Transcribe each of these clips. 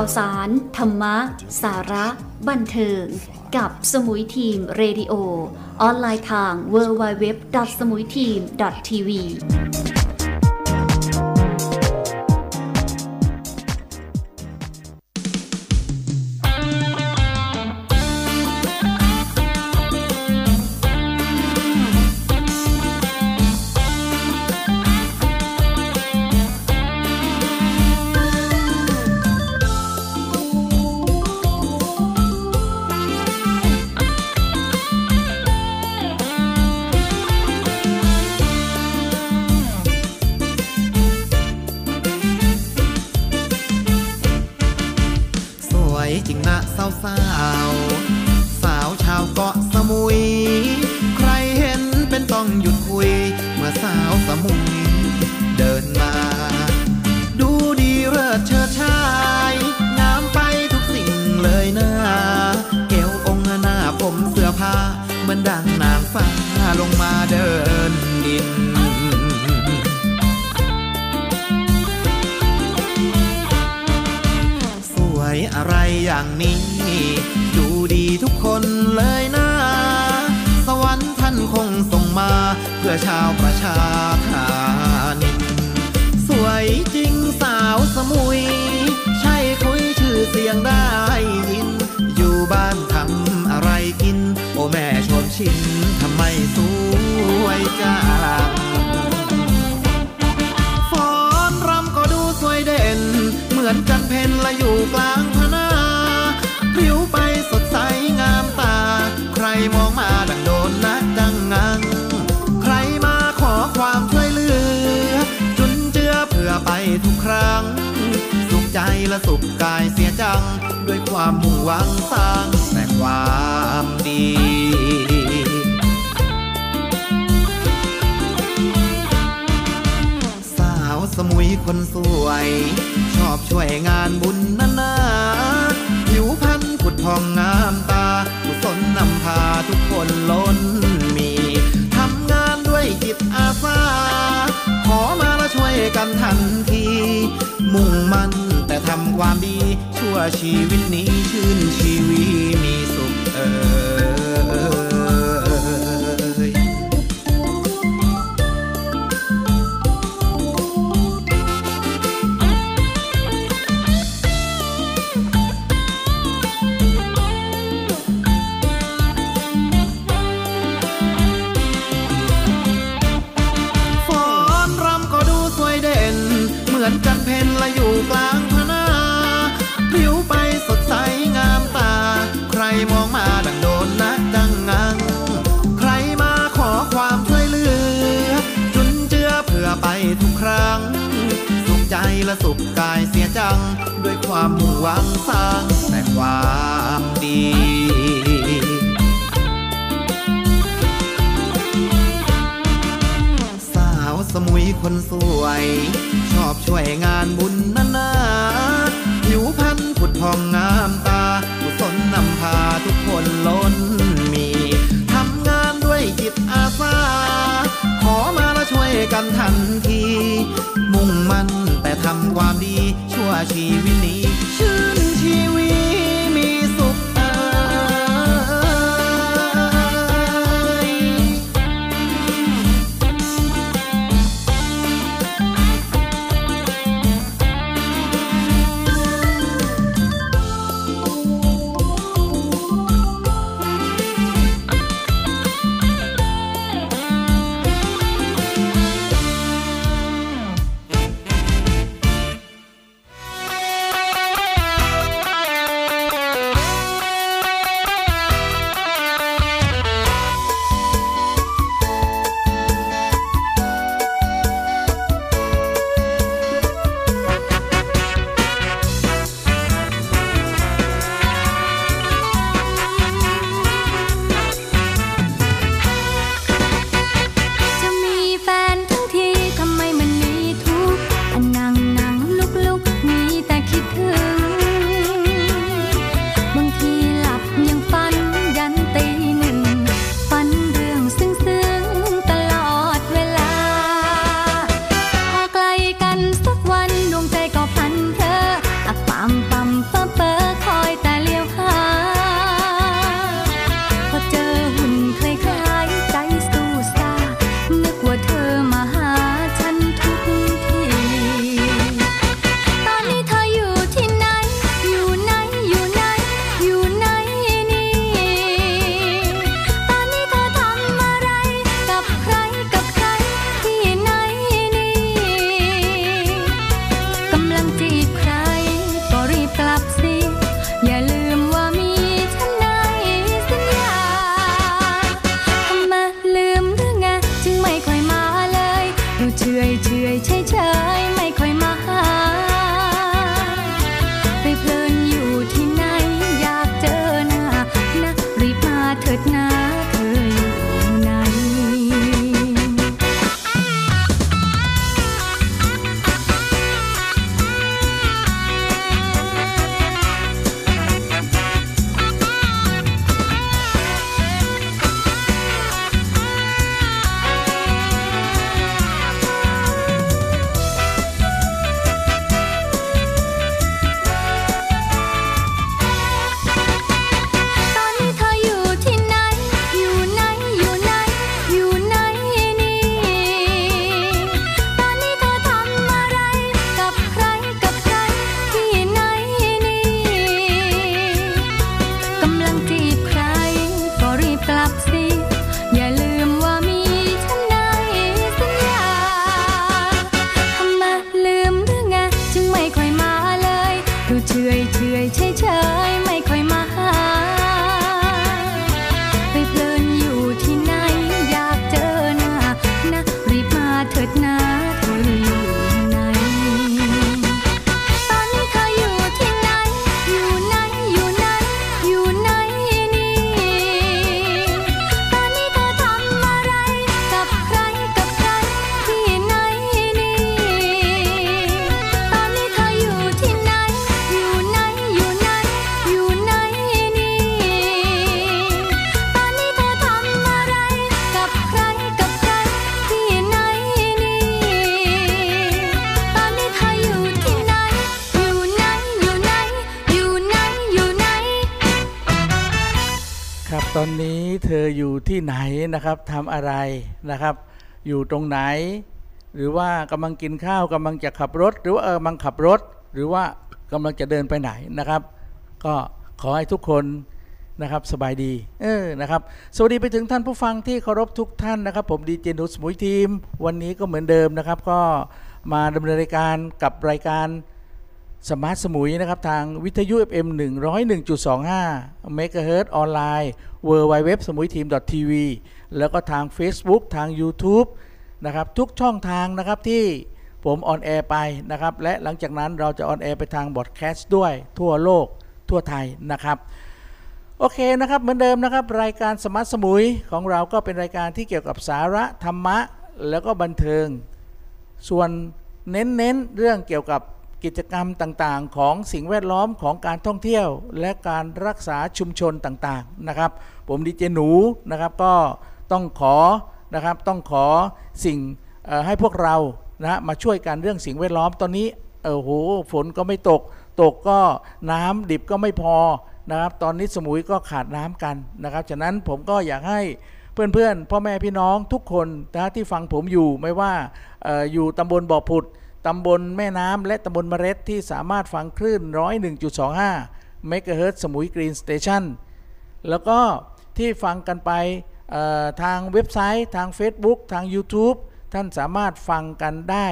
ข่าวสาร ธรรมะ สาระ บันเทิง กับสมุยทีมเรดิโอ ออนไลน์ทาง อะไรอย่างนี้ ดูดีทุกคนเลยนะ สวรรค์ท่านคงส่งมา เพื่อชาวประชาธานินสวยจริงสาวสมุย ใช่คุยชื่อเสียงได้ยิน อยู่บ้านทำอะไรกิน โอแม่ชมชินทำไมสวยจัา อนกันเพนละอยู่กลางพนาพลิ้วไปสดใสงามตา ใครมองมาดังโดนนัดดังงัง ใครมาขอความช่วยเหลือ จุนเจือเพื่อไปทุกครั้ง สุขใจและสุขกายเสียจัง ด้วยความมุ่งหวังสร้างแต่ความดีสาวสมุยคนสวย อบช่วยงานบุญนานาผิวพันผุดพองงามตากุศลนำพาทุกคนล้นมีทำงานด้วยจิตอาสาขอมาแล้วช่วยกันทันที มุ่งมั่นแต่ทำความดี ชั่วชีวิตนี้ชื่นชีวีมีสุขเอเทำอะไรนะครับ อยู่ตรงไหน หรือว่ากำลังกินข้าวกำลังจะขับรถ หรือว่าเออกำลังขับรถ หรือว่ากำลังจะเดินไปไหนนะครับ ก็ขอให้ทุกคนนะครับสบายดีเออนะครับสวัสดีไปถึงท่านผู้ฟังที่เคารพทุกท่านนะครับ ผมดีเจนุสมุยทีม วันนี้ก็เหมือนเดิมนะครับ ก็มาดำเนินรายการกับรายการ สมาร์ทสมุยนะครับ ทางวิทยุ FM 101.25 MHz ออนไลน์ w w w สมุยทีม TV แล้วก็ทาง Facebook ทาง YouTube นะครับ ทุกช่องทางนะครับที่ผม on air ไปนะครับ และหลังจากนั้นเราจะ on air ไปทางพอดแคสต์ด้วยทั่วโลกทั่วไทยนะครับ โอเคนะครับ เหมือนเดิมนะครับ รายการ Smart Samui ของเราก็เป็นรายการที่เกี่ยวกับสาระธรรมะ แล้วก็บันเทิง ส่วนเน้นๆเรื่องเกี่ยวกับ กิจกรรมต่างๆ ของสิ่งแวดล้อมของการท่องเที่ยว และการรักษาชุมชนต่างๆนะครับ ผมดีเจหนูนะครับก็ต้องขอนะครับต้องขอสิ่งให้พวกเรานะมาช่วยกันเรื่องสิ่งแวดล้อมตอนนี้เออโหฝนก็ไม่ตก ตกก็น้ำดิบก็ไม่พอนะครับตอนนี้สมุยก็ขาดน้ำกันนะครับฉะนั้นผมก็อยากให้เพื่อนๆ พ่อแม่พี่น้องทุกคนนะที่ฟังผมอยู่ไม่ว่าอออยู่ตำบลบ่อผุด ตำบลแม่น้ำและตำบลมะเร็ตที่สามารถฟังคลื่น 101.25เมกะเฮิรตซ์สมุย Green Station แล้วก็ที่ฟังกันไปทางเว็บไซต์ ทาง Facebook ทาง YouTube ท่านสามารถฟังกันได้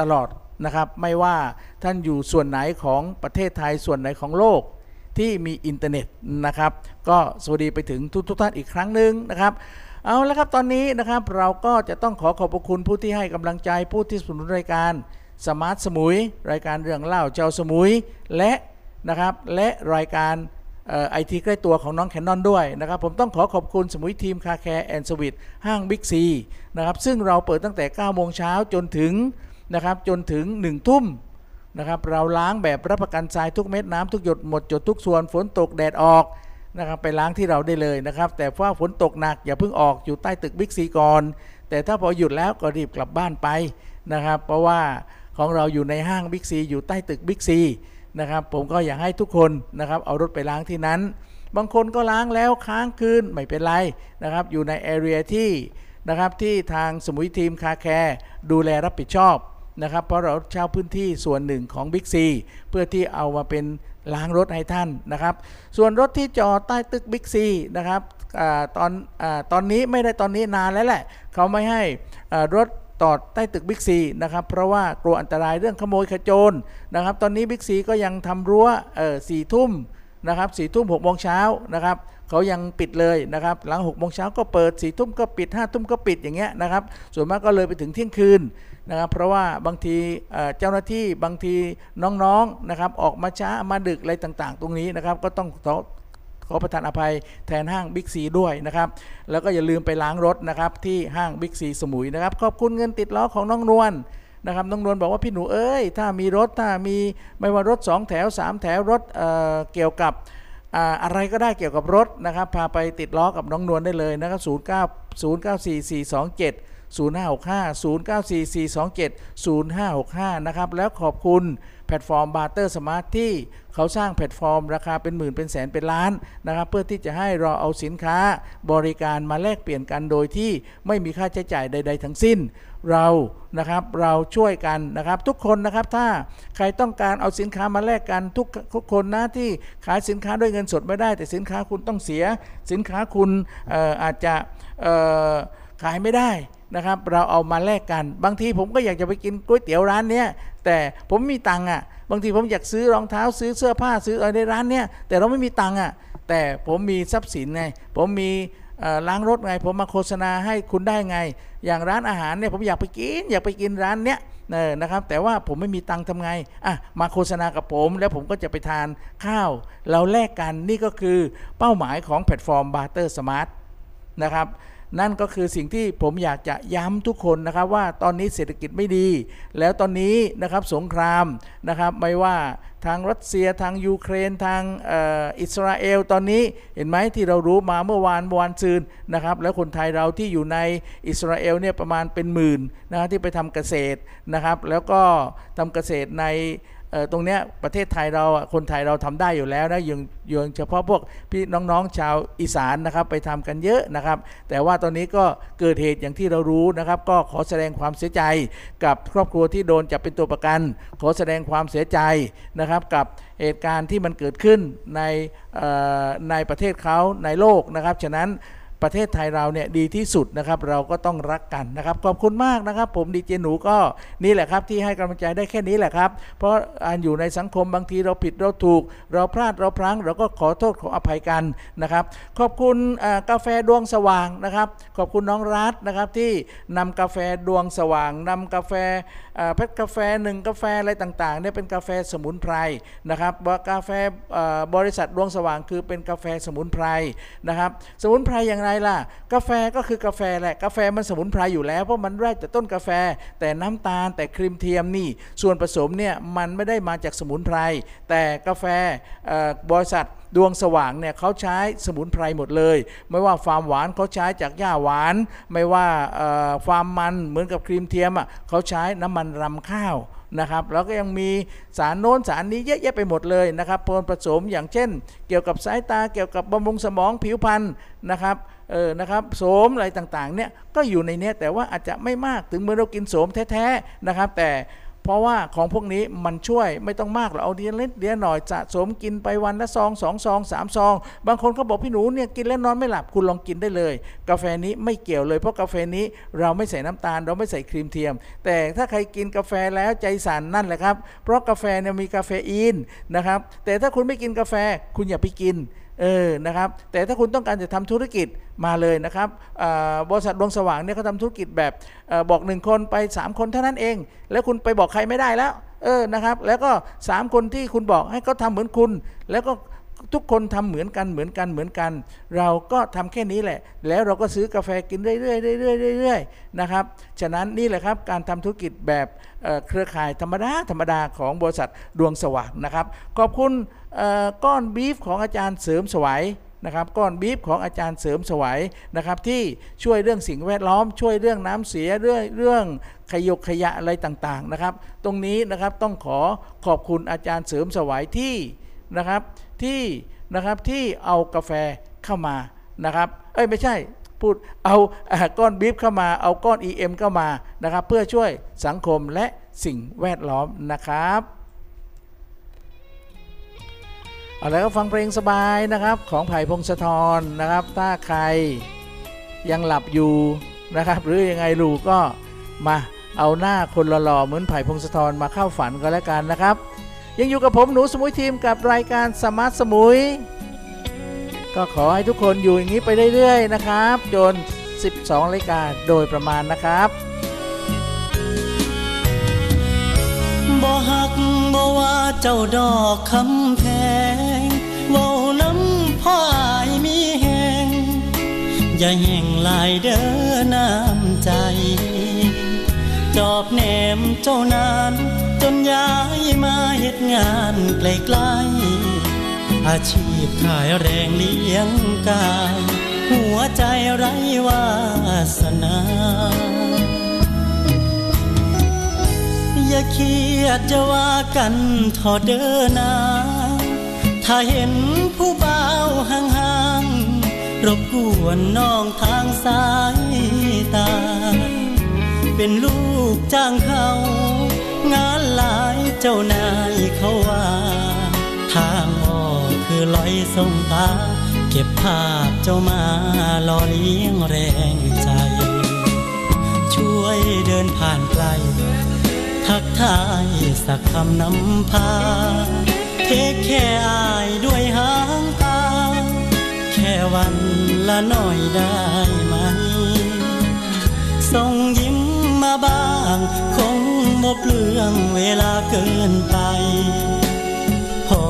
ตลอดนะครับ ไม่ว่าท่านอยู่ส่วนไหนของประเทศไทยส่วนไหนของโลกที่มีอินเทอร์เน็ตนะครับ ก็สวัสดีไปถึงทุกทุกท่านอีกครั้งหนึ่งนะครับ เอาละครับตอนนี้นะครับเราก็จะต้องขอขอบพระคุณผู้ที่ให้กำลังใจผู้ที่สนับสนุนรายการ Smart Samui รายการเรื่องเล่าเจ้าสมุย และนะครับและรายการไอทีใกล้ตัวของน้องแคนนอนด้วยนะครับ ผมต้องขอขอบคุณสมุยทีม Car Care and Sweet ห้างบิ๊กซีนะครับ ซึ่งเราเปิดตั้งแต่ 9 โมงเช้าจนถึงนะครับจนถึง 1 ทุ่มนะครับ เราล้างแบบรับประกันทรายทุกเม็ดน้ำทุกหยดหมดจดทุกส่วนฝนตกแดดออกนะครับไปล้างที่เราได้เลยนะครับ แต่ว่าฝนตกหนักอย่าเพิ่งออกอยู่ใต้ตึกบิ๊กซีก่อน แต่ถ้าพอหยุดแล้วก็รีบกลับบ้านไปนะครับ เพราะว่า ของเราอยู่ในห้างบิ๊กซีอยู่ใต้ตึกบิ๊กซีนะครับผมก็อยากให้ทุกคนนะครับเอารถไปล้างที่นั้น บางคนก็ล้างแล้วค้างคืนไม่เป็นไรนะครับอยู่ใน area ที่นะครับที่ทางสมุยทีม Car Care ดูแลรับผิดชอบนะครับเพราะเราเช่าพื้นที่ส่วนหนึ่งของ Big C เพื่อที่เอามาเป็นล้างรถให้ท่านนะครับส่วนรถที่จอดใต้ตึก Big C นะครับอตอนอตอนนี้ไม่ได้ตอนนี้นานแล้วแหละ เขาไม่ให้รถ จอดใต้ตึกบิ๊กซีนะครับเพราะว่ากลัวอันตรายเรื่องขโมยขโจรนะครับ ตอนนี้บิ๊กซีก็ยังทำรั้วเออสี่ทุ่มนะครับสี่ทุ่มหกโมงเช้านะครับเขายังปิดเลยนะครับ หลังหกโมงเช้าก็เปิดสี่ทุ่มก็ปิดห้าทุ่มก็ปิดอย่างเงี้ยนะครับ ส่วนมากก็เลยไปถึงเที่ยงคืนนะครับ เพราะว่าบางทีเอ่อเจ้าหน้าที่บางทีน้องๆนะครับ ออกมาช้ามาดึกอะไรต่างๆ ตรงนี้นะครับ ก็ต้องข อขอประทานอภัยแทนห้างบิ๊กซีด้วยนะครับ แล้วก็อย่าลืมไปล้างรถนะครับ ที่ห้างบิ๊กซีสมุยนะครับ ขอบคุณเงินติดล้อของน้องนวลนะครับน้องนวลบอกว่าพี่หนูเอ้ย ถ้ามีรถถ้ามีไม่ว่ารถ 2 แถว 3 แถวรถเเกี่ยวกับอะไรก็ได้เกี่ยวกับรถนะครับ พาไปติดล้อกับน้องนวลได้เลยนะครับ 09 094427 0565 094427 0565 นะครับ แล้วขอบคุณแพลตฟอร์ม Barter Smart ที่ เขาสร้างแพลตฟอร์ม ราคาเป็นหมื่นเป็นแสนเป็นล้านนะครับเพื่อที่จะให้เราเอาสินค้าบริการมาแลกเปลี่ยนกันโดยที่ไม่มีค่าใช้จ่ายใด ๆ ทั้งสิ้นเรานะครับเราช่วยกันนะครับทุกคนนะครับถ้าใครต้องการเอาสินค้ามาแลกกันทุกทุกคนนะที่ขายสินค้าด้วยเงินสดไม่ได้ แต่สินค้าคุณต้องเสีย สินค้าคุณอออาจจะขายไม่ได้ นะครับ เราเอามาแลกกัน บางทีผมก็อยากจะไปกินก๋วยเตี๋ยวร้านเนี้ยแต่ผมไม่มีตังค์อะ บางทีผมอยากซื้อรองเท้าซื้อเสื้อผ้าซื้ออะไรในร้านเนี้ยแต่เราไม่มีตังค์อะ แต่ผมมีทรัพย์สินไง ผมมีล้างรถไง ผมมาโฆษณาให้คุณได้ไง อย่างร้านอาหารเนี่ยผมอยากไปกิน อยากไปกินร้านเนี้ยเออนะครับ แต่ว่าผมไม่มีตังค์ทำไงอะมาโฆษณากับผม แล้วผมก็จะไปทานข้าว เราแลกกันนี่ก็คือเป้าหมายของแพลตฟอร์ม Barter Smart นะครับ นั่นก็คือสิ่งที่ผมอยากจะย้ำทุกคนนะครับว่าตอนนี้เศรษฐกิจไม่ดี แล้วตอนนี้นะครับสงครามนะครับไม่ว่าทางรัสเซียทางยูเครนทางอ,อิสราเอลตอนนี้เห็นไหมที่เรารู้มาเมื่อวานวานซืนนะครับแล้วคนไทยเราที่อยู่ในอิสราเอลเนี่ยประมาณเป็นหมื่นนะครับที่ไปทำเกษตรนะครับแล้วก็ทำเกษตรใน ตรงเนี้ยประเทศไทยเราคนไทยเราทำได้อยู่แล้วนะยังยังเฉพาะพวกพี่น้องๆชาวอีสานนะครับไปทำกันเยอะนะครับ แต่ว่าตอนนี้ก็เกิดเหตุอย่างที่เรารู้นะครับ ก็ขอแสดงความเสียใจกับครอบครัวที่โดนจับเป็นตัวประกัน ขอแสดงความเสียใจนะครับกับเหตุการณ์ที่มันเกิดขึ้นในในประเทศเขาในโลกนะครับฉะนั้น ประเทศไทยเราเนี่ยดีที่สุดนะครับเราก็ต้องรักกันนะครับขอบคุณมากนะครับ ผมดีเจหนูก็นี่แหละครับที่ให้กำลังใจได้แค่นี้แหละครับ เพราะอันอยู่ในสังคมบางทีเราผิดเราถูก เราพลาดเราพลั้ง เราก็ขอโทษขออภัยกันนะครับขอบคุณกาแฟดวงสว่างนะครับ ขอบคุณน้องรัฐนะครับที่นำกาแฟดวงสว่างนำกาแฟเพชรกาแฟหนึ่งกาแฟอะไรต่างๆเนี่ยเป็นกาแฟสมุนไพรนะครับกาแฟบริษัทดวงสว่างคือเป็นกาแฟสมุนไพรนะครับ สมุนไพรอย่างไรล่ะ กาแฟก็คือกาแฟแหละ กาแฟมันสมุนไพรอยู่แล้วเพราะมันได้แต่ต้นกาแฟ แต่น้ำตาลแต่ครีมเทียมนี่ ส่วนผสมเนี่ยมันไม่ได้มาจากสมุนไพร แต่กาแฟบริษัทดวงสว่างเนี่ยเขาใช้สมุนไพรหมดเลย ไม่ว่าความหวานเขาใช้จากหญ้าหวาน ไม่ว่าความมันเหมือนกับครีมเทียมอะเขาใช้น้ำมันรำข้าวนะครับแล้วก็ยังมีสารโน้นสารนี้เยอะแยะไปหมดเลยนะครับส่วนผสมอย่างเช่น เกี่ยวกับสายตาเกี่ยวกับบำรุงสมองผิวพรรณนะครับ เออนะครับโสมอะไรต่างๆเนี่ยก็อยู่ในเนี้ยแต่ว่าอาจจะไม่มากถึงเมื่อเรากินโสมแท้ๆนะครับ แต่เพราะว่าของพวกนี้มันช่วยไม่ต้องมากเราเอาทีละเล็กทีละหน่อยสะสมกินไปวันละซองสองซองสามซอง บางคนเขาบอกพี่หนูเนี่ยกินแล้วนอนไม่หลับคุณลองกินได้เลย กาแฟนี้ไม่เกี่ยวเลยเพราะกาแฟนี้เราไม่ใส่น้ำตาล เราไม่ใส่ครีมเทียม แต่ถ้าใครกินกาแฟแล้วใจสั่นนั่นแหละครับ เพราะกาแฟเนี่ยมีกาเฟอีนนะครับแต่ถ้าคุณไม่กินกาแฟคุณอย่าไปกิน เออนะครับแต่ถ้าคุณต้องการจะทำธุรกิจมาเลยนะครับบริษัทดวงสว่างเนี่ยเขาทำธุรกิจแบบบอกหนึ่งคนไป 3 คนเท่านั้นเอง แล้วคุณไปบอกใครไม่ได้แล้วเออนะครับแล้วก็ 3 คนที่คุณบอกให้เขาทาเหมือนคุณ แล้วก็ทุกคนทำเหมือนกันเหมือนกันเหมือนกัน เราก็ทำแค่นี้แหละ แล้วเราก็ซื้อกาแฟกินเรื่อยๆเรื่อยๆเรื่อยๆนะครับฉะนั้นนี่แหละครับการทำธุรกิจแบบเครือข่ายธรรมดาธรรมดาของบริษัทดวงสว่างนะครับขอบคุณ ก้อนบีฟของอาจารย์เสริมสวัยนะครับก้อนบีฟของอาจารย์เสริมสวัยนะครับที่ช่วยเรื่องสิ่งแวดล้อม ช่วยเรื่องน้ำเสียเรื่องเรื่องขยกขยะอะไรต่างๆนะครับ ตรงนี้นะครับต้องขอขอบคุณอาจารย์เสริมสวัยที่นะครับที่นะครับที่เอากาแฟเข้ามานะครับเอ้ยไม่ใช่พูดเอาก้อนบีฟเข้ามาเอาก้อน EM เข้ามานะครับเพื่อช่วยสังคมและสิ่งแวดล้อมนะครับ เอาแล้วก็ฟังเพลงสบายนะครับของไผ่พงศธรนะครับ ถ้าใครยังหลับอยู่นะครับ หรือยังไงลูกก็มาเอาหน้าคนหล่อๆเหมือนไผ่พงศธรมาเข้าฝันก็แล้วกันนะครับ ยังอยู่กับผมหนูสมุยทีมกับรายการสมาร์ทสมุย ก็ขอให้ทุกคนอยู่อย่างนี้ไปเรื่อยๆนะครับ จน 12รายการโดยประมาณนะครับ เจ้าดอกคำแพงเว้าน้ำพ่ออายมีแหงอย่าแห่งลายเด้อน้ำใจ จอบแหนมเจ้านานจนย้ายมาเหตุงานไกลๆอาชีพขายแรงเลี้ยงกาย หัวใจไร้วาสนา อย่าเครียดจะว่ากันทอเดินนาถ้าเห็นผู้บ่าวห่างๆรบกวนน้องทางสายตา เป็นลูกจ้างเขา งานหลายเจ้านายเขาว่า ทางออกคือลอยส่งตา เก็บภาพเจ้ามาหล่อเลี้ยงแรงใจ ช่วยเดินผ่านไกล ทักทายสักคำนำพา เทแค่อายด้วยหางตา แค่วันละหน่อยได้ไหมส่งยิ้มมาบ้าง คงบเปลืองเวลาเกินไป พอ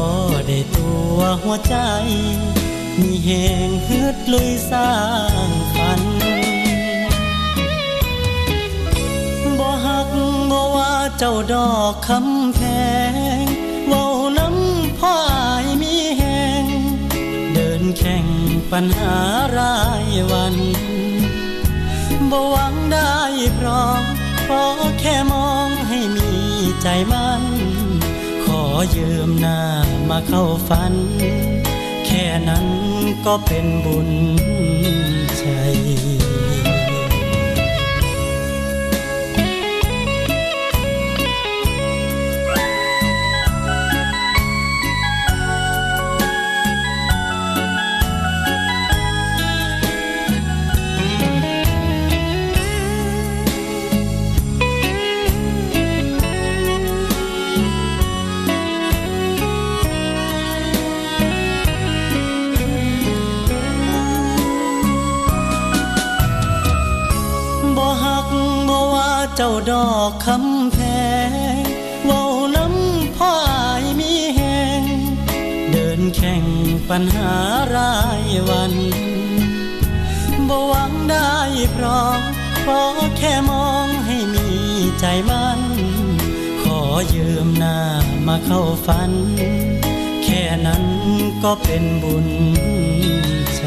ได้ตัวหัวใจ มีแหงฮึดลุยสร้างฝัน ว่าเจ้าดอกคำแพงเว้าน้ำพ่ออายมีแหงเดินแข่งปัญหารายวันบ่หวังได้พร้อมขอแค่มองให้มีใจมันขอยืมหน้ามาเข้าฝัน แค่นั้นก็เป็นบุญใจ ดอกคำแพงเว้าน้ำพ่ออายมีแหงเดินแข่งปัญหารายวันบ่หวังได้พร้อมขอแค่มองให้มีใจมันขอยืมหน้ามาเข้าฝัน แค่นั้นก็เป็นบุญใจ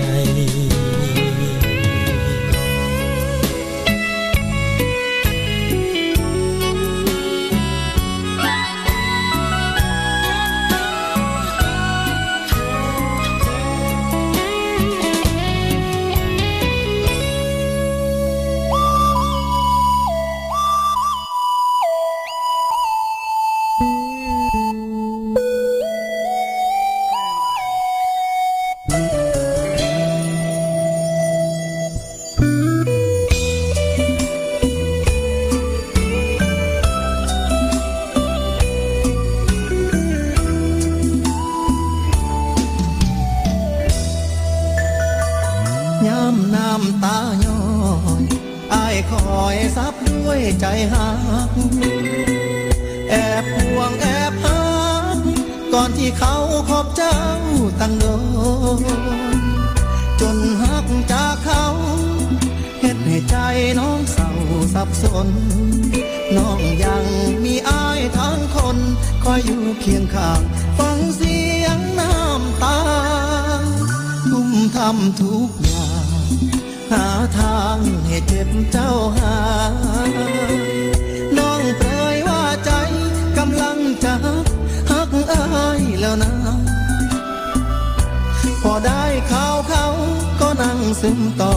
บสน น้องยังมีอายทางคน คอยอยู่เคียงข้าง ฟังเสียงน้ำตา ทุ่มทำทุกอย่าง หาทางให้เจ็บเจ้าหา น้องเปรยว่าใจกำลังจะหักอายแล้วนะ พอได้ข่าวเขาก็นั่งซึมต่อ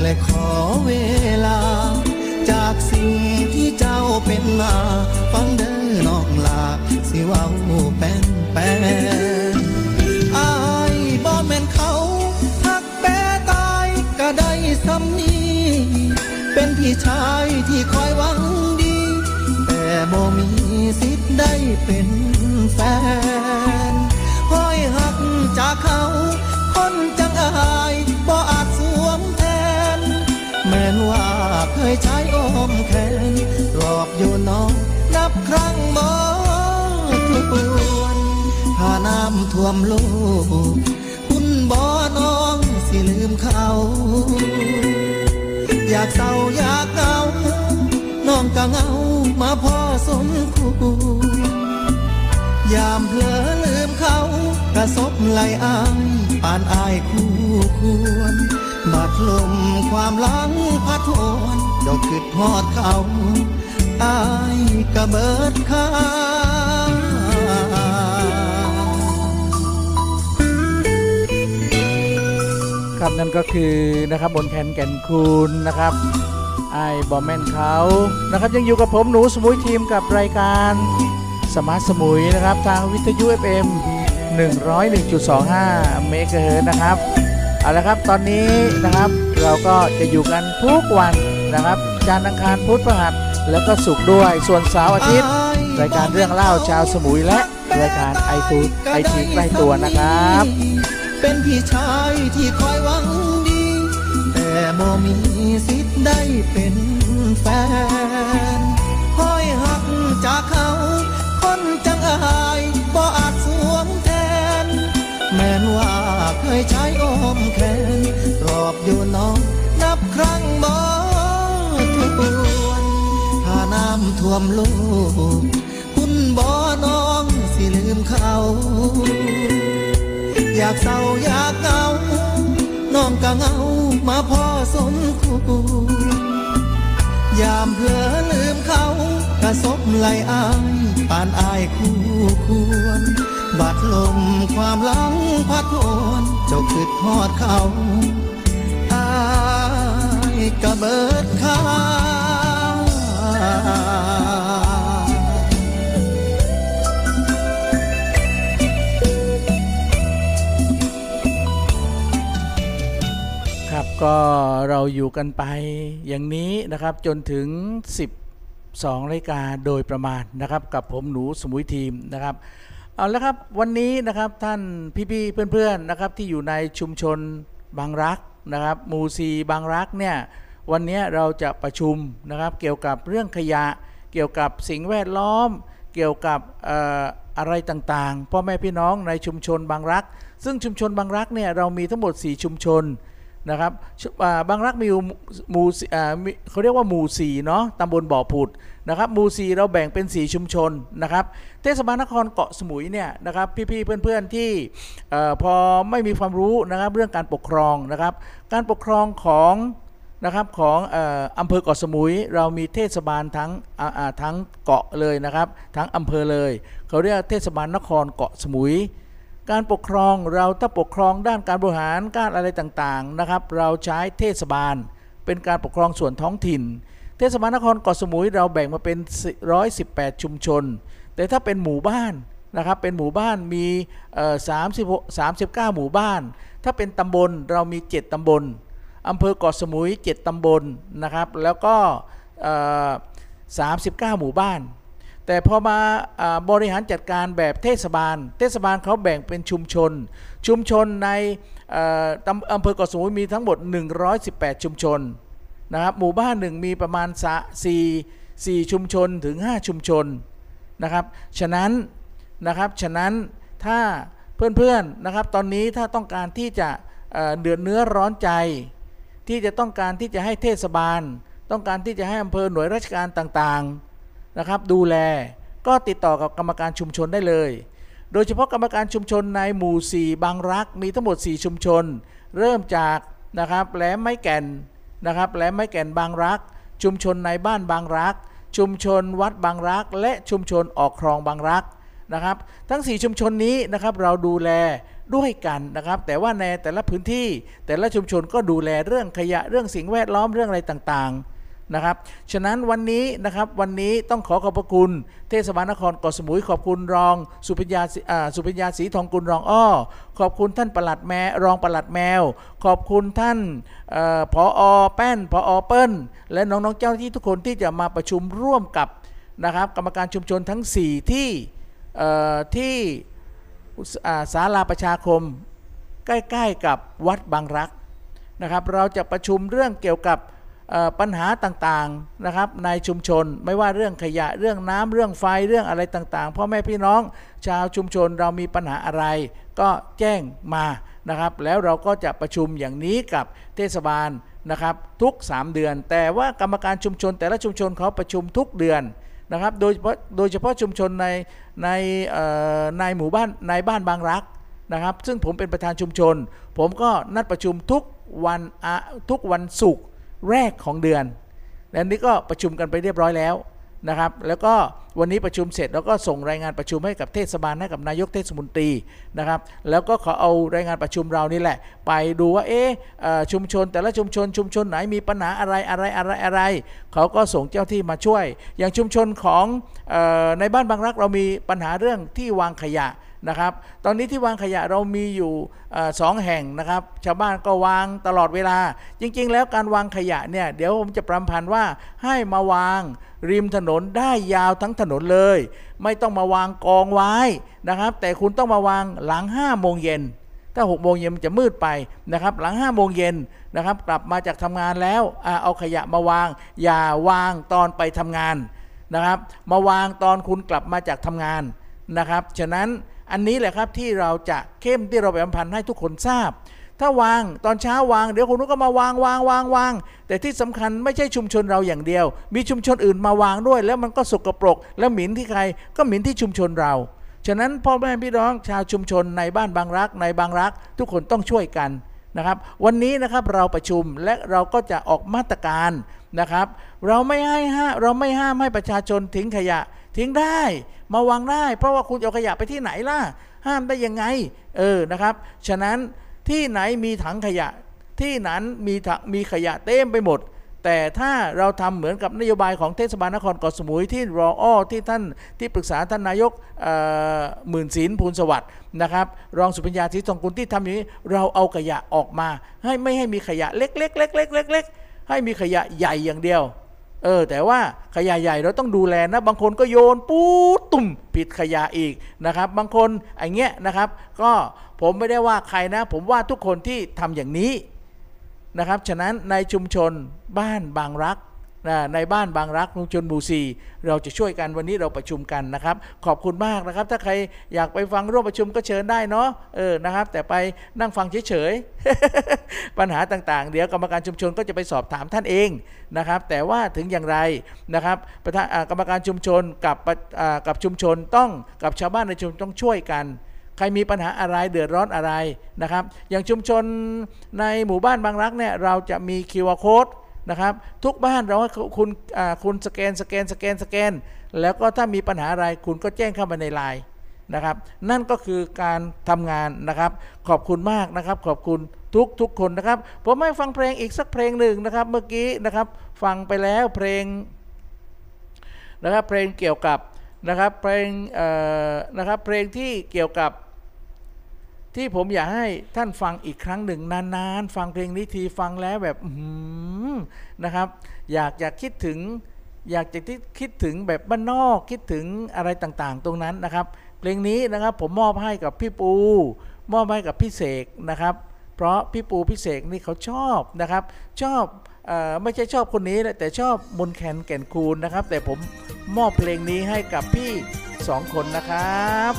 และขอเวลา สิ่งที่เจ้าเป็นมาฟังเด้อน้องลาสิว้าวแป้นแป้นอายบ่แม่นเขาทักแป้ตายก็ได้สำนีเป็นพี่ชายที่คอยหวังดี แต่บ่มีสิทธิ์ได้เป็นแฟนคอยหักจากเขา คนจังอายากเคยใช้อมแขนหลอกอยู่น้องนับครั้งบ่ทวนพาน้ำท่วมโลกคุณบ่อน้องสิลืมเขา อยากเศร้าอยากเงาน้องกะเงามาพ่อสมคู่ยามเพลอลืมเขากระซบไหลอายปานอายคู่ควร บาดลมความหลังพัดโอนดอกคือทอดเขาอายกระเบิดค้าครับนั่นก็คือนะครับบนแคนแก่นคูณนะครับไอ้บอมแมนเขานะครับยังอยู่กับผมหนูสมุยทีมกับรายการ Smart สมุยนะครับ ทางวิทยุ FM 101.25 เมกะเฮิรตซ์นะครับ เอาละครับตอนนี้นะครับเราก็จะอยู่กันทุกวันนะครับจันทร์อังคารพุธพฤหัสแล้วก็ศุกร์ด้วยส่วนเสาร์อาทิตย์รายการเรื่องเล่าชาวสมุยและรายการไอตูไอทีใกล้ตัวนะครับ เป็นพี่ชายที่คอยหวังดี แต่บ่มีสิทธิ์ได้เป็นแฟนคอยหักจากเขา ว่าเคยใช้อมแขนรอบอยู่น้องนับครั้งบ่ทวนถ้าน้ำท่วมลูกคุณบ่น้องสิลืมเขา อยากเศร้าอยากเหงา น้องก็เหงามาพ่อสมคูยามเผลอลืมเขากกระสบไหลอายปานอายคู่ควร บาดลมความหลังพัดโวนเจ้าคิดทอดเขาอายกะเบิดค่าครับก็เราอยู่กันไปอย่างนี้นะครับจนถึง12รายการโดยประมาณนะครับ กับผมหนูสมุยทีมนะครับ เอาละครับวันนี้นะครับท่านพี่ๆเพื่อนๆนะครับที่อยู่ในชุมชนบางรักนะครับมูซีบางรักเนี่ยวันนี้เราจะประชุมนะครับเกี่ยวกับเรื่องขยะ เกี่ยวกับสิ่งแวดล้อม เกี่ยวกับเอ่ออะไรต่างๆพ่อแม่พี่น้องในชุมชนบางรัก ซึ่งชุมชนบางรักเนี่ยเรามีทั้งหมด 4 ชุมชน นะครับาบางรักมีหมู่เขาเรียกว่าหมู่สี่เนาะตำบลบ่อผุดนะครับหมู่สี่เราแบ่งเป็นสีชุมชนนะครับเทศบาลนครเกาะสมุยเนี่ยนะครับพี่ๆเพื่อนๆที่พอไม่มีความรู้นะครับเรื่องการปกครองนะครับ การปกครองของนะครับของอออำเภอเกาะสมุยเรามีเทศบาลทั้งทั้งเกาะเลยนะครับ ทั้งอำเภอเลย เขาเรียกเทศบาลนครเกาะสมุย การปกครองเราถ้าปกครองด้านการบริหารการอะไรต่างๆนะครับ เราใช้เทศบาล เป็นการปกครองส่วนท้องถิ่น เทศบาลนครเกาะสมุยเราแบ่งมาเป็น 118 ชุมชน แต่ถ้าเป็นหมู่บ้านนะครับเป็นหมู่บ้านมี36 39 หมู่บ้าน ถ้าเป็นตำบลเรามี 7 ตำบลอำเภอเกาะสมุย 7 ตำบลนะครับแล้วก็ 39 หมู่บ้าน แต่พอมาอบริหารจัดการแบบเทศบาล เทศบาลเขาแบ่งเป็นชุมชน ชุมชนในอำเภอเกาะสมุยมีทั้งหมด 118 ชุมชนนะครับหมู่บ้านหนึ่งมีประมาณสะสี่สี่ชุมชนถึง 5 ชุมชนนะครับฉะนั้นนะครับฉะนั้นถ้าเพื่อนๆนะครับตอนนี้ถ้าต้องการที่จะเดือดเนื้อร้อนใจ ที่จะต้องการที่จะให้เทศบาล ต้องการที่จะให้อำเภอหน่วยราชการต่างๆ นะครับ ดูแลก็ติดต่อกับกรรมการชุมชนได้เลย โดยเฉพาะกรรมการชุมชนในหมู่ 4 บางรักมีทั้งหมด 4 ชุมชน เริ่มจากนะครับแหลมไม้แก่นนะครับแหลมไม้แก่นบางรัก ชุมชนในบ้านบางรัก ชุมชนวัดบางรัก และชุมชนออกคลองบางรักนะครับทั้ง 4 ชุมชนนี้นะครับเราดูแลด้วยกันนะครับ แต่ว่าในแต่ละพื้นที่แต่ละชุมชนก็ดูแลเรื่องขยะเรื่องสิ่งแวดล้อมเรื่องอะไรต่างๆ นะครับฉะนั้นวันนี้นะครับวันนี้ต้องขอขอบพระคุณ เทศบาลนครเกาะสมุยขอบคุณรองสุพิญญาสุพิญญาศรีทองกุลรองอ้อขอบคุณท่านปลัดแมรองปลัดแมว ขอบคุณท่านออผอแป้นผอเปิ้ล และน้องๆเจ้าหน้าที่ทุกคนที่จะมาประชุมร่วมกับนะครับกรรมการชุมชนทั้ง 4 ที่เอ่ที่ศาลาประชาคม ใกล้ๆกับวัดบางรักนะครับ เราจะประชุมเรื่องเกี่ยวกับ ปัญหาต่างๆนะครับในชุมชนไม่ว่าเรื่องขยะเรื่องน้ำเรื่องไฟเรื่องอะไรต่างๆพ่อแม่พี่น้องชาวชุมชนเรามีปัญหาอะไร ก็แจ้งมานะครับ แล้วเราก็จะประชุมอย่างนี้กับเทศบาลนะครับทุก 3 เดือน แต่ว่ากรรมการชุมชน แต่ละชุมชนเขาประชุมทุกเดือนนะครับโดยเฉพาะโดยเฉพาะชุมชนในในในหมู่บ้านในบ้านบางรักนะครับ ซึ่งผมเป็นประธานชุมชน ผมก็นัดประชุมทุกวันทุกวันศุกร์ แรกของเดือน และนี้ก็ประชุมกันไปเรียบร้อยแล้วนะครับ แล้วก็วันนี้ประชุมเสร็จแล้วก็ส่งรายงานประชุมให้กับเทศบาลให้กับนายกเทศมนตรีนะครับ แล้วก็ขอเอารายงานประชุมเรานี่แหละ ไปดูว่าเอ๊ะเอ่อชุมชน แต่ละชุมชน ชุมชนไหนมีปัญหาอะไรอะไรอะไรอะไร เขาก็ส่งเจ้าที่มาช่วย อย่างชุมชนของออในบ้านบางรักเรามีปัญหาเรื่องที่วางขยะ นะครับ ตอนนี้ที่วางขยะเรามีอยู่อสองแห่งนะครับ ชาวบ้านก็วางตลอดเวลา จริง ๆ แล้วการวางขยะเนี่ยเดี๋ยวผมจะประพันธ์ว่าให้มาวางริมถนนได้ยาวทั้งถนนเลย ไม่ต้องมาวางกองไว้นะครับ แต่คุณต้องมาวางหลัง5้าโมงเย็นถ้า6โมงเย็นมันจะมืดไปนะครับ หลัง5้าโมงเย็นนะครับ กลับมาจากทำงานแล้วเอาขยะมาวาง อย่าวางตอนไปทำงานนะครับ มาวางตอนคุณกลับมาจากทำงานนะครับ ฉะนั้น อันนี้แหละครับที่เราจะเข้มที่เราไปอำพันธ์ให้ทุกคนทราบ ถ้าวางตอนเช้าวาง เดี๋ยวคนนู้นก็มาวางวางวางวางแต่ที่สำคัญไม่ใช่ชุมชนเราอย่างเดียว มีชุมชนอื่นมาวางด้วย แล้วมันก็สกปรก แล้วหมิ่นที่ใครก็หมิ่นที่ชุมชนเราฉะนั้นพ่อแม่พี่น้องชาวชุมชนในบ้านบางรักในบางรัก ทุกคนต้องช่วยกัน นะครับ วันนี้นะครับเราประชุมและเราก็จะออกมาตรการนะครับ เราไม่ให้ห้าเราไม่ห้ามให้ประชาชนทิ้งขยะ ทิ้งได้มาวางได้ เพราะว่าคุณเอาขยะไปที่ไหนล่ะ ห้ามได้ยังไง เออนะครับ ฉะนั้นที่ไหนมีถังขยะที่นั้นมีถังมีขยะเต็มไปหมด แต่ถ้าเราทำเหมือนกับนโยบายของเทศบาลนครเกาะสมุยที่รออ้อที่ท่านที่ปรึกษาท่านนายกหมื่นศิลป์ภูลสวัสดิ์นะครับรองสุปัญญาทิศทองกุลที่ทำอย่างนี้เราเอาขยะออกมา ให้ไม่ให้มีขยะเล็กๆเล็กๆเล็กๆให้มีขยะใหญ่อย่างเดียวเออแต่ว่าขยะใหญ่เราต้องดูแลนะ บางคนก็โยนปูตุ่มผิดขยะอีกนะครับ บางคนอย่างเงี้ยนะครับ ก็ผมไม่ได้ว่าใครนะ ผมว่าทุกคนที่ทำอย่างนี้ นะครับ ฉะนั้นในชุมชนบ้านบางรักนะในบ้านบางรักชุมชนบูซีเราจะช่วยกันวันนี้เราประชุมกันนะครับ ขอบคุณมากนะครับ ถ้าใครอยากไปฟังร่วมประชุมก็เชิญได้เนาะเออนะครับ แต่ไปนั่งฟังเฉยๆ ปัญหาต่างๆ เดี๋ยวกรรมการชุมชนก็จะไปสอบถามท่านเองนะครับ แต่ว่าถึงอย่างไรนะครับกรรมการชุมชนกับกับชุมชนต้องกับชาวบ้านในชุมชนต้องช่วยกัน ใครมีปัญหาอะไรเดือดร้อนอะไรนะครับ อย่างชุมชนในหมู่บ้านบางรักเนี่ยเราจะมี QR code นะครับ ทุกบ้านเราคุณคุณสแกนสแกนสแกนสแกน แล้วก็ถ้ามีปัญหาอะไรคุณก็แจ้งเข้ามาในไลน์นะครับ นั่นก็คือการทำงานนะครับ ขอบคุณมากนะครับ ขอบคุณทุกทุกคนนะครับ ผมไม่ฟังเพลงอีกสักเพลงหนึ่งนะครับ เมื่อกี้นะครับ ฟังไปแล้วเพลงนะครับเพลงเกี่ยวกับ นะครับเพลงนะครับเพลงที่เกี่ยวกับที่ผมอยากให้ท่านฟังอีกครั้งหนึ่งนานๆ ฟังเพลงนี้ทีฟังแล้วแบบนะครับ อยากอยากคิดถึง อยากจะคิดถึงแบบบ้านนอกคิดถึงอะไรต่างๆ ตรงนั้นนะครับ เพลงนี้นะครับผมมอบให้กับพี่ปู มอบให้กับพี่เสกนะครับ เพราะพี่ปูพี่เสกนี่เขาชอบนะครับ ชอบ ไม่ใช่ชอบคนนี้แต่ชอบมนแคนแก่นคูณนะครับ แต่ผมมอบเพลงนี้ให้กับพี่สองคนนะครับ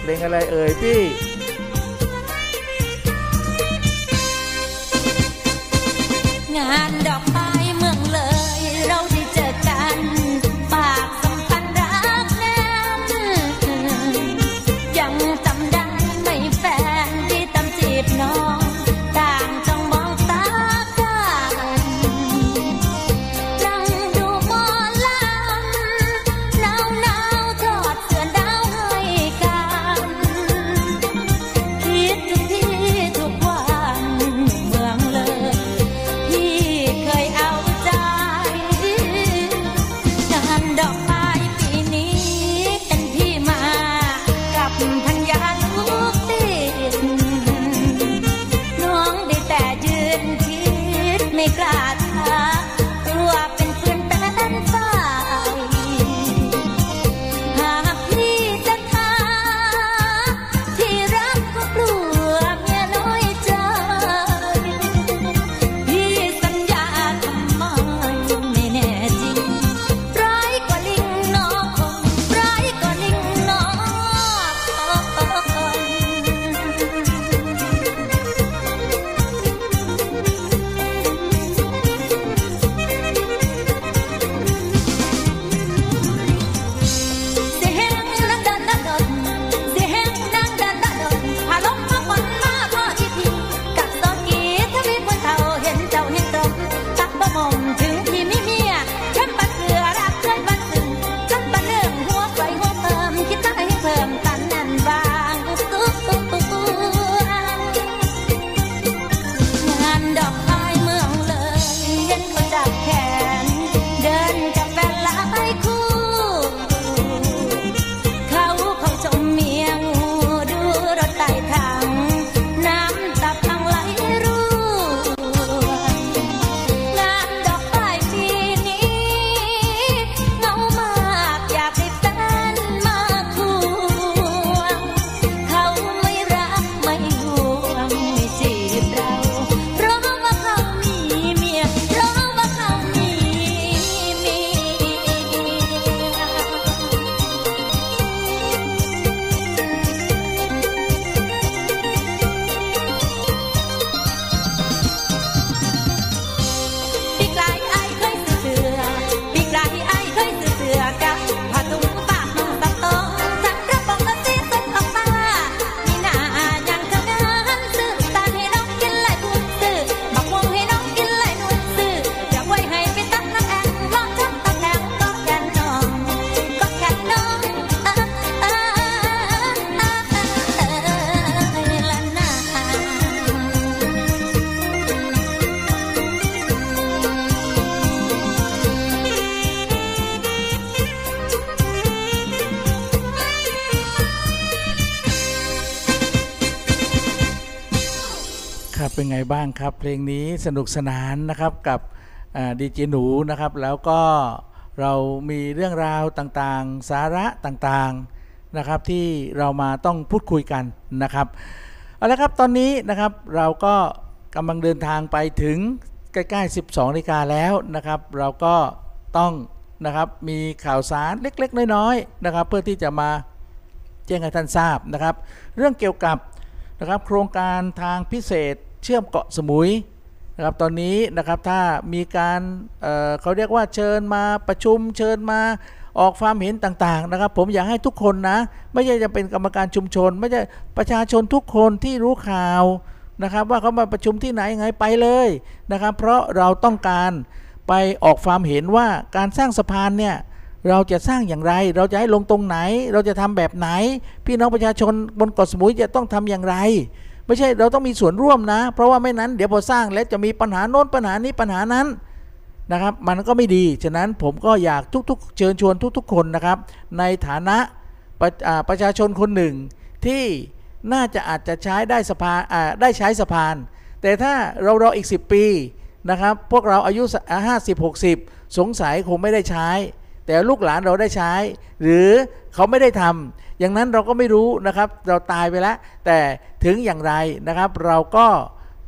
เพลงอะไรเอ่ยพี่งานดอกไม้เมืองเลยเรา up เป็นไงบ้างครับ เพลงนี้สนุกสนานนะครับกับดีเจหนูนะครับ แล้วก็เรามีเรื่องราวต่างๆ สาระต่างๆนะครับที่เรามาต้องพูดคุยกันนะครับเอาละครับตอนนี้นะครับเราก็กำลังเดินทางไปถึงใกล้ๆ 12นาฬิกาแล้วนะครับ เราก็ต้องนะครับมีข่าวสารเล็กๆ น้อยๆนะครับ เพื่อที่จะมาแจ้งให้ท่านทราบนะครับ เรื่องเกี่ยวกับนะครับโครงการทางพิเศษ เชื่อมเกาะสมุยนะครับตอนนี้นะครับถ้ามีการเเขาเรียกว่าเชิญมาประชุมเชิญมาออกความเห็นต่างๆนะครับ ผมอยากให้ทุกคนนะไม่ใช่จะเป็นกรรมการชุมชน ไม่ใช่ประชาชนทุกคนที่รู้ข่าวนะครับ ว่าเขามาประชุมที่ไหนไงไปเลยนะครับ เพราะเราต้องการไปออกความเห็นว่าการสร้างสะพานเนี่ยเราจะสร้างอย่างไร เราจะให้ลงตรงไหน เราจะทำแบบไหน พี่น้องประชาชนบนเกาะสมุยจะต้องทำอย่างไร ไม่ใช่เราต้องมีส่วนร่วมนะ เพราะว่าไม่นั้นเดี๋ยวพอสร้างแล้วจะมีปัญหาโน้นปัญหานี้ปัญหานั้นนะครับ มันก็ไม่ดี ฉะนั้นผมก็อยากทุก ๆ เชิญชวนทุก ๆ คนนะครับ ในฐานะประประชาชนคนหนึ่ง ที่น่าจะอาจจะใช้ได้สะพานได้ใช้สะพาน แต่ถ้าเรารออีก 10 ปีนะครับ พวกเราอายุ 50-60 สงสัยคงไม่ได้ใช้ แต่ลูกหลานเราได้ใช้ หรือเขาไม่ได้ทำอย่างนั้นเราก็ไม่รู้นะครับ เราตายไปแล้ว แต่ถึงอย่างไรนะครับ เราก็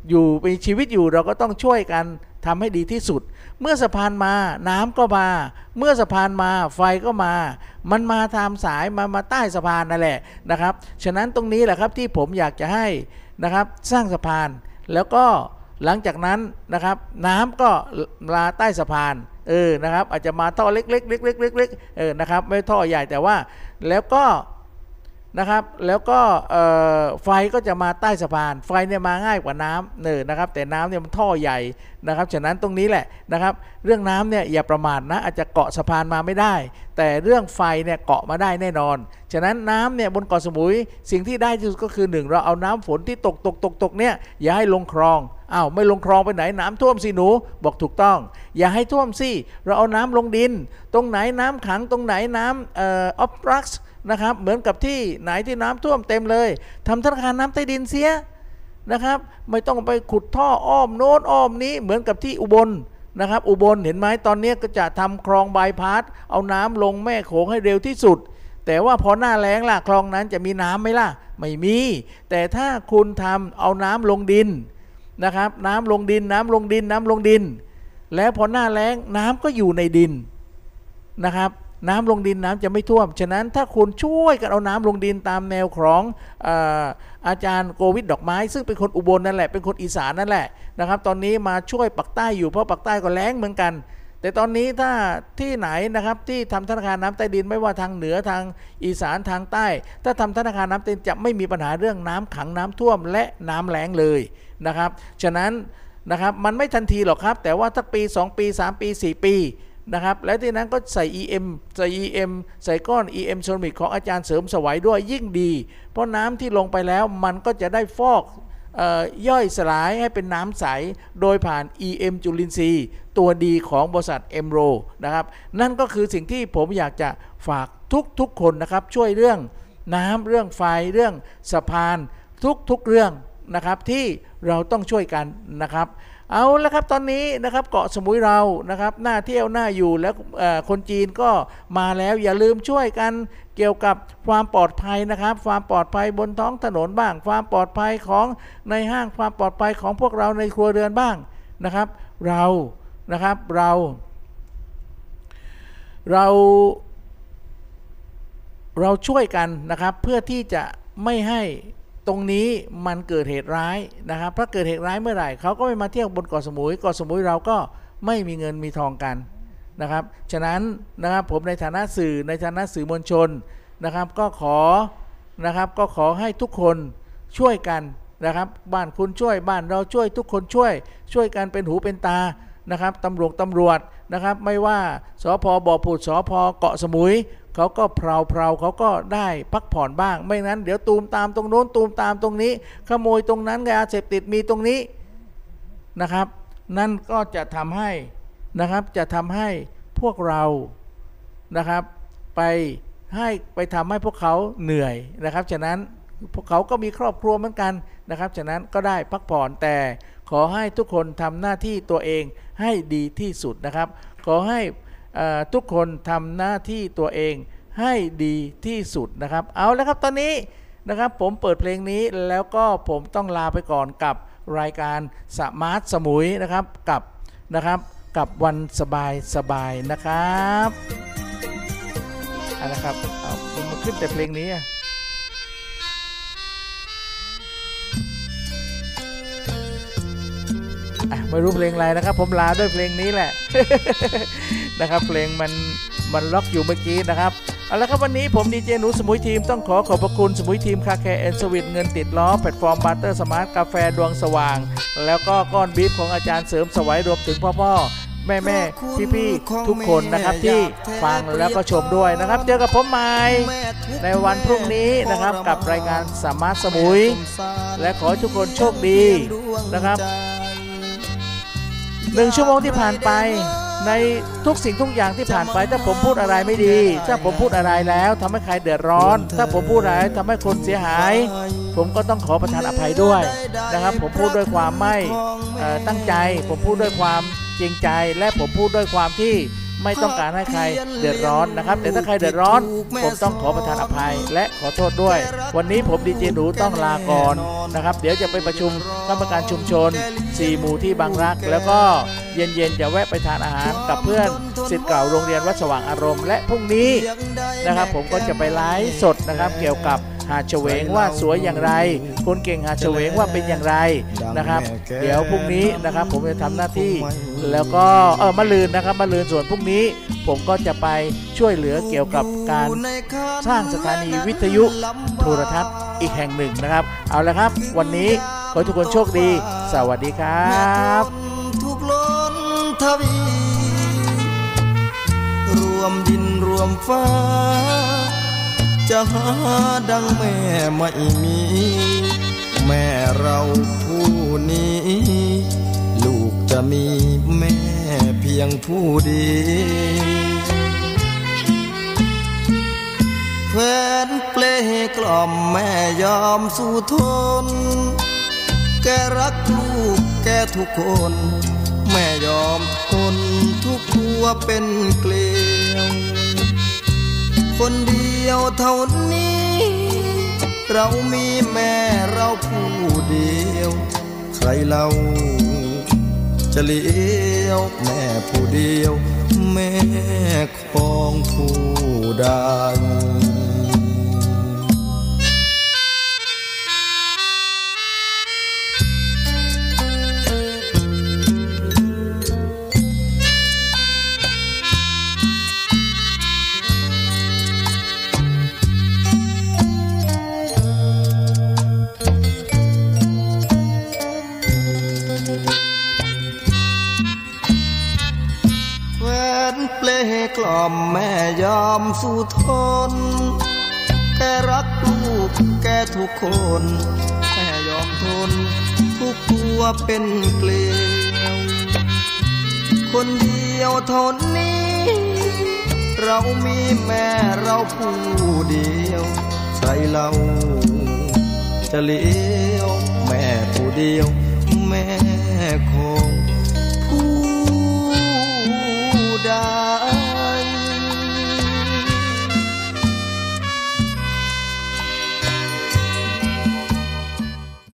อยู่มีชีวิตอยู่เราก็ต้องช่วยกันทำให้ดีที่สุด เมื่อสะพานมาน้ำก็มา เมื่อสะพานมาไฟก็มา มันมาทำสายมามาใต้สะพานนั่นแหละนะครับ ฉะนั้นตรงนี้แหละครับที่ผมอยากจะให้นะครับสร้างสะพานแล้วก็ หลังจากนั้นนะครับ น้ำก็ลาใต้สะพานเออนะครับ อาจจะมาท่อเล็กๆเล็กๆเล็กๆเออนะครับ ไม่ท่อใหญ่แต่ว่าแล้วก็ นะครับ แล้วก็ไฟก็จะมาใต้สะพาน ไฟเนี่ยมาง่ายกว่าน้ำเนอนะครับ แต่น้ำเนี่ยมันท่อใหญ่นะครับ ฉะนั้นตรงนี้แหละนะครับ เรื่องน้ำเนี่ยอย่าประมาทนะ อาจจะเกาะสะพานมาไม่ได้ แต่เรื่องไฟเนี่ยเกาะมาได้แน่นอน ฉะนั้นน้ำเนี่ยบนเกาะสมุย สิ่งที่ได้ที่สุดก็คือหนึ่งเราเอาน้ำฝนที่ตกตกตกตกเนี่ยอย่าให้ลงคลองอ้าวไม่ลงคลองไปไหนน้ำท่วมสิหนูบอกถูกต้อง อย่าให้ท่วมสิเราเอาน้ำลงดิน ตรงไหนน้ำขังตรงไหนน้ำเอ่อออฟรักส์ นะครับ เหมือนกับที่ไหนที่น้ำท่วมเต็มเลยทำธนาคารน้ำใต้ดินเสียนะครับ ไม่ต้องไปขุดท่ออ้อมโน้นอ้อมนี้เหมือนกับที่อุบลนะครับ อุบลเห็นไหมตอนนี้ก็จะทำคลองบายพาสเอาน้ำลงแม่โขงให้เร็วที่สุด แต่ว่าพอหน้าแล้งล่ะคลองนั้นจะมีน้ำไหมล่ะ ไม่มี แต่ถ้าคุณทำเอาน้ำลงดินนะครับน้ำลงดิน น้ำลงดิน น้ำลงดิน แล้วพอหน้าแล้งน้ำก็อยู่ในดินนะครับ น้ำลงดินน้ำจะไม่ท่วม ฉะนั้นถ้าคุณช่วยกันเอาน้ำลงดินตามแนวของอาอาจารย์โกวิดดอกไม้ ซึ่งเป็นคนอุบลนั่นแหละเป็นคนอีสานนั่นแหละนะครับ ตอนนี้มาช่วยปักใต้อยู่เพราะปักใต้ก็แล้งเหมือนกัน แต่ตอนนี้ถ้าที่ไหนนะครับที่ทำธนาคารน้ำใต้ดินไม่ว่าทางเหนือทางอีสานทางใต้ ถ้าทำธนาคารน้ำใต้ดินจะไม่มีปัญหาเรื่องน้ำขังน้ำท่วมและน้ำแล้งเลยนะครับ ฉะนั้นนะครับมันไม่ทันทีหรอกครับ แต่ว่าถ้าปี 2 ปี 3 ปี 4 ปี นะครับ แล้วที่นั้นก็ใส่ EM ใส่ EM ใส่ก้อน EM โซมิกของอาจารย์เสริมสวัยด้วยยิ่งดี เพราะน้ำที่ลงไปแล้วมันก็จะได้ฟอกย่อยสลายให้เป็นน้ำใส โดยผ่าน EM จุลินทรีย์ ตัวดีของบริษัทเอ็มโรนะครับ นั่นก็คือสิ่งที่ผมอยากจะฝากทุกๆคนนะครับ ช่วยเรื่องน้ำเรื่องไฟเรื่องสะพานทุกๆเรื่อง นะครับที่เราต้องช่วยกันนะครับ เอาละครับตอนนี้นะครับเกาะสมุยเรานะครับหน้าเที่ยวหน้าอยู่แล้วคนจีนก็มาแล้วอย่าลืมช่วยกันเกี่ยวกับความปลอดภัยนะครับ ความปลอดภัยบนท้องถนนบ้าง ความปลอดภัยของในห้างความปลอดภัยของพวกเราในครัวเรือนบ้างนะครับ เรานะครับเรา เราเราช่วยกันนะครับเพื่อที่จะไม่ให้ ตรงนี้มันเกิดเหตุร้ายนะครับถ้าเกิดเหตุร้ายเมื่อไหร่เขาก็ไม่มาเที่ยวบนเกาะสมุยเกาะสมุยเราก็ไม่มีเงินมีทองกันนะครับ ฉะนั้นนะครับผมในฐานะสื่อในฐานะสื่อมวลชนนะครับ ก็ขอนะครับก็ขอให้ทุกคนช่วยกันนะครับ บ้านคุณช่วยบ้านเราช่วยทุกคนช่วย ช่วยกันเป็นหูเป็นตานะครับตำรวจตำรวจนะครับ ไม่ว่าสพบอผุดสพเกาะสมุย เขาก็เพลาเพลาเขาก็ได้พักผ่อนบ้าง ไม่งั้น เดี๋ยวตูมตามตรงโน้นตูมตามตรงนี้ ขโมยตรงนั้นยาเสพติดมีตรงนี้นะครับ นั่นก็จะทำให้นะครับจะทำให้พวกเรานะครับ ไปให้ไปทำให้พวกเขาเหนื่อยนะครับฉะนั้นพวกเขาก็มีครอบครัวเหมือนกันนะครับ ฉะนั้นก็ได้พักผ่อนแต่ขอให้ทุกคนทำหน้าที่ตัวเองให้ดีที่สุดนะครับ ขอให้ ทุกคนทำหน้าที่ตัวเองให้ดีที่สุดนะครับ เอาแล้วครับตอนนี้นะครับผมเปิดเพลงนี้แล้วก็ผมต้องลาไปก่อนกับรายการ Smart สมุยนะครับกับนะครับกับวันสบายสบายนะครับเอานะครับเอาผมมาขึ้นแต่เพลงนี้ ไม่รู้เพลงอะไรนะครับ ผมลาด้วยเพลงนี้แหละนะครับ เพลงมันมันล็อกอยู่เมื่อกี้นะครับเอาละครับวันนี้ผมดีเจหนูสมุยทีมต้องขอขอบพระคุณสมุยทีมคาแคร์แอนสวิตเงินติดล้อแพลตฟอร์มบัตเตอร์สมาร์ทกาแฟดวงสว่าง แล้วก็ก้อนบีฟของอาจารย์เสริมสวัยรวมถึงพ่อพ่อแม่แม่พี่พี่ทุกคนนะครับที่ฟังแล้วก็ชมด้วยนะครับ เจอกับผมใหม่ในวันพรุ่งนี้นะครับกับรายการสามารถสมุย และขอให้ทุกคนโชคดีนะครับ หนึ่งชั่วโมงที่ผ่านไป ในทุกสิ่งทุกอย่างที่ผ่านไป ถ้าผมพูดอะไรไม่ดี ถ้าผมพูดอะไรแล้วทำให้ใครเดือดร้อน ถ้าผมพูดอะไรทำให้คนเสียหาย ผมก็ต้องขอประทานอภัยด้วยนะครับ ผมพูดด้วยความไม่ตั้งใจ ผมพูดด้วยความจริงใจ และผมพูดด้วยความที่ ไม่ต้องการให้ใครเดือดร้อนนะครับ แต่ถ้าใครเดือดร้อน ผมต้องขอประทานอภัย และขอโทษด้วย วันนี้ผมดีเจหนูต้องลาก่อนนะครับ เดี๋ยวจะไปประชุมกรรมการชุมชน4หมู่ที่บางรัก แล้วก็เย็นๆจะแวะไปทานอาหารกับเพื่อนสิทธิ์เก่าโรงเรียนวัดสว่างอารมณ์ และพรุ่งนี้นะครับผมก็จะไปไลฟ์สดนะครับเกี่ยวกับ หาดเฉวงว่าสวยอย่างไร คนเก่งหาดเฉวงว่าเป็นอย่างไรนะครับ เดี๋ยวพรุ่งนี้นะครับผมจะทำหน้าที่ แล้วก็เออมะลืนนะครับมะลืนส่วนพรุ่งนี้ ผมก็จะไปช่วยเหลือเกี่ยวกับการสร้างสถานีวิทยุโทรทัศน์อีกแห่งหนึ่งนะครับ เอาละครับ วันนี้ขอทุกคนโชคดี สวัสดีครับทุกล้นทวีรวมดินรวมฟ้า จะหาดังแม่ไม่มี แม่เราผู้นี้ ลูกจะมีแม่เพียงผู้เดียวแฟนเปลกล่อมแม่ยอมสู้ทน แกรักลูกแกทุกคน แม่ยอมทนทุกทัวเป็นเกลียว คนดี ยวเท่านี้ เรามีแม่เราผู้เดียว ใครเราจะเลี้ยวแม่ผู้เดียว แม่ของผู้ใด กล่อมแม่ยอมสู้ทน แกรักลูกแกทุกคน แม่ยอมทน ทุกตัวเป็นเกลียว คนเดียวท่านี้ เรามีแม่เราผู้เดียว ใครเราจะเลี้ยว แม่ผู้เดียว แม่